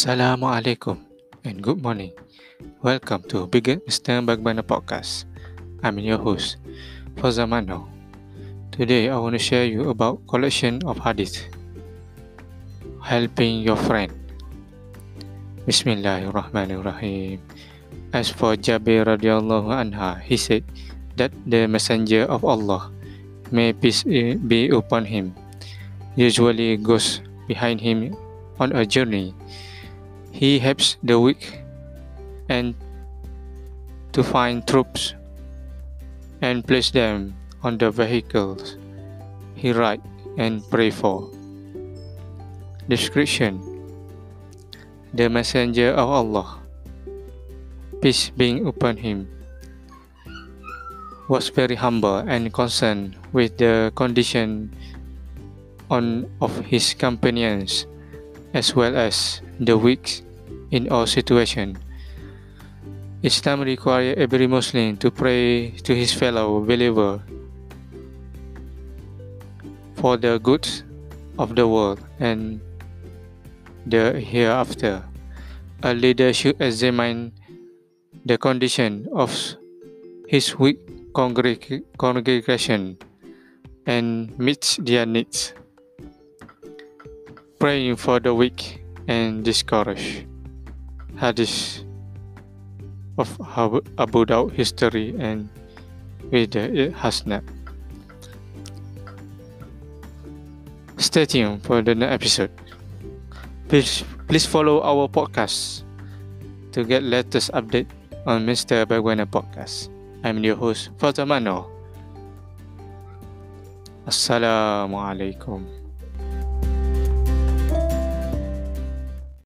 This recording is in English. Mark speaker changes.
Speaker 1: Assalamualaikum and good morning. Welcome to Bigger Mr. Bagbana Podcast. I'm your host, Fazamano. Today I want to share you about collection of hadith. Helping your friend. Bismillahirrahmanirrahim. As for Jabir radiallahu anha, he said that the messenger of Allah, may peace be upon him, usually goes behind him on a journey. He helps the weak and to find troops and place them on the vehicles he ride and pray for. Description. The Messenger of Allah, peace being upon him, was very humble and concerned with the condition on of his companions as well as the weak in all situations. Islam requires every Muslim to pray to his fellow believer for the good of the world and the hereafter. A leader should examine the condition of his weak congreg- congregation and meet their needs praying for the weak and discouraged. Hadith of Abu Dawud history and with the Hasnat. Stay tuned for the next episode. Please, please follow our podcast to get latest update on Mr. Bagwana Podcast. I'm your host, Fatamano. Assalamualaikum.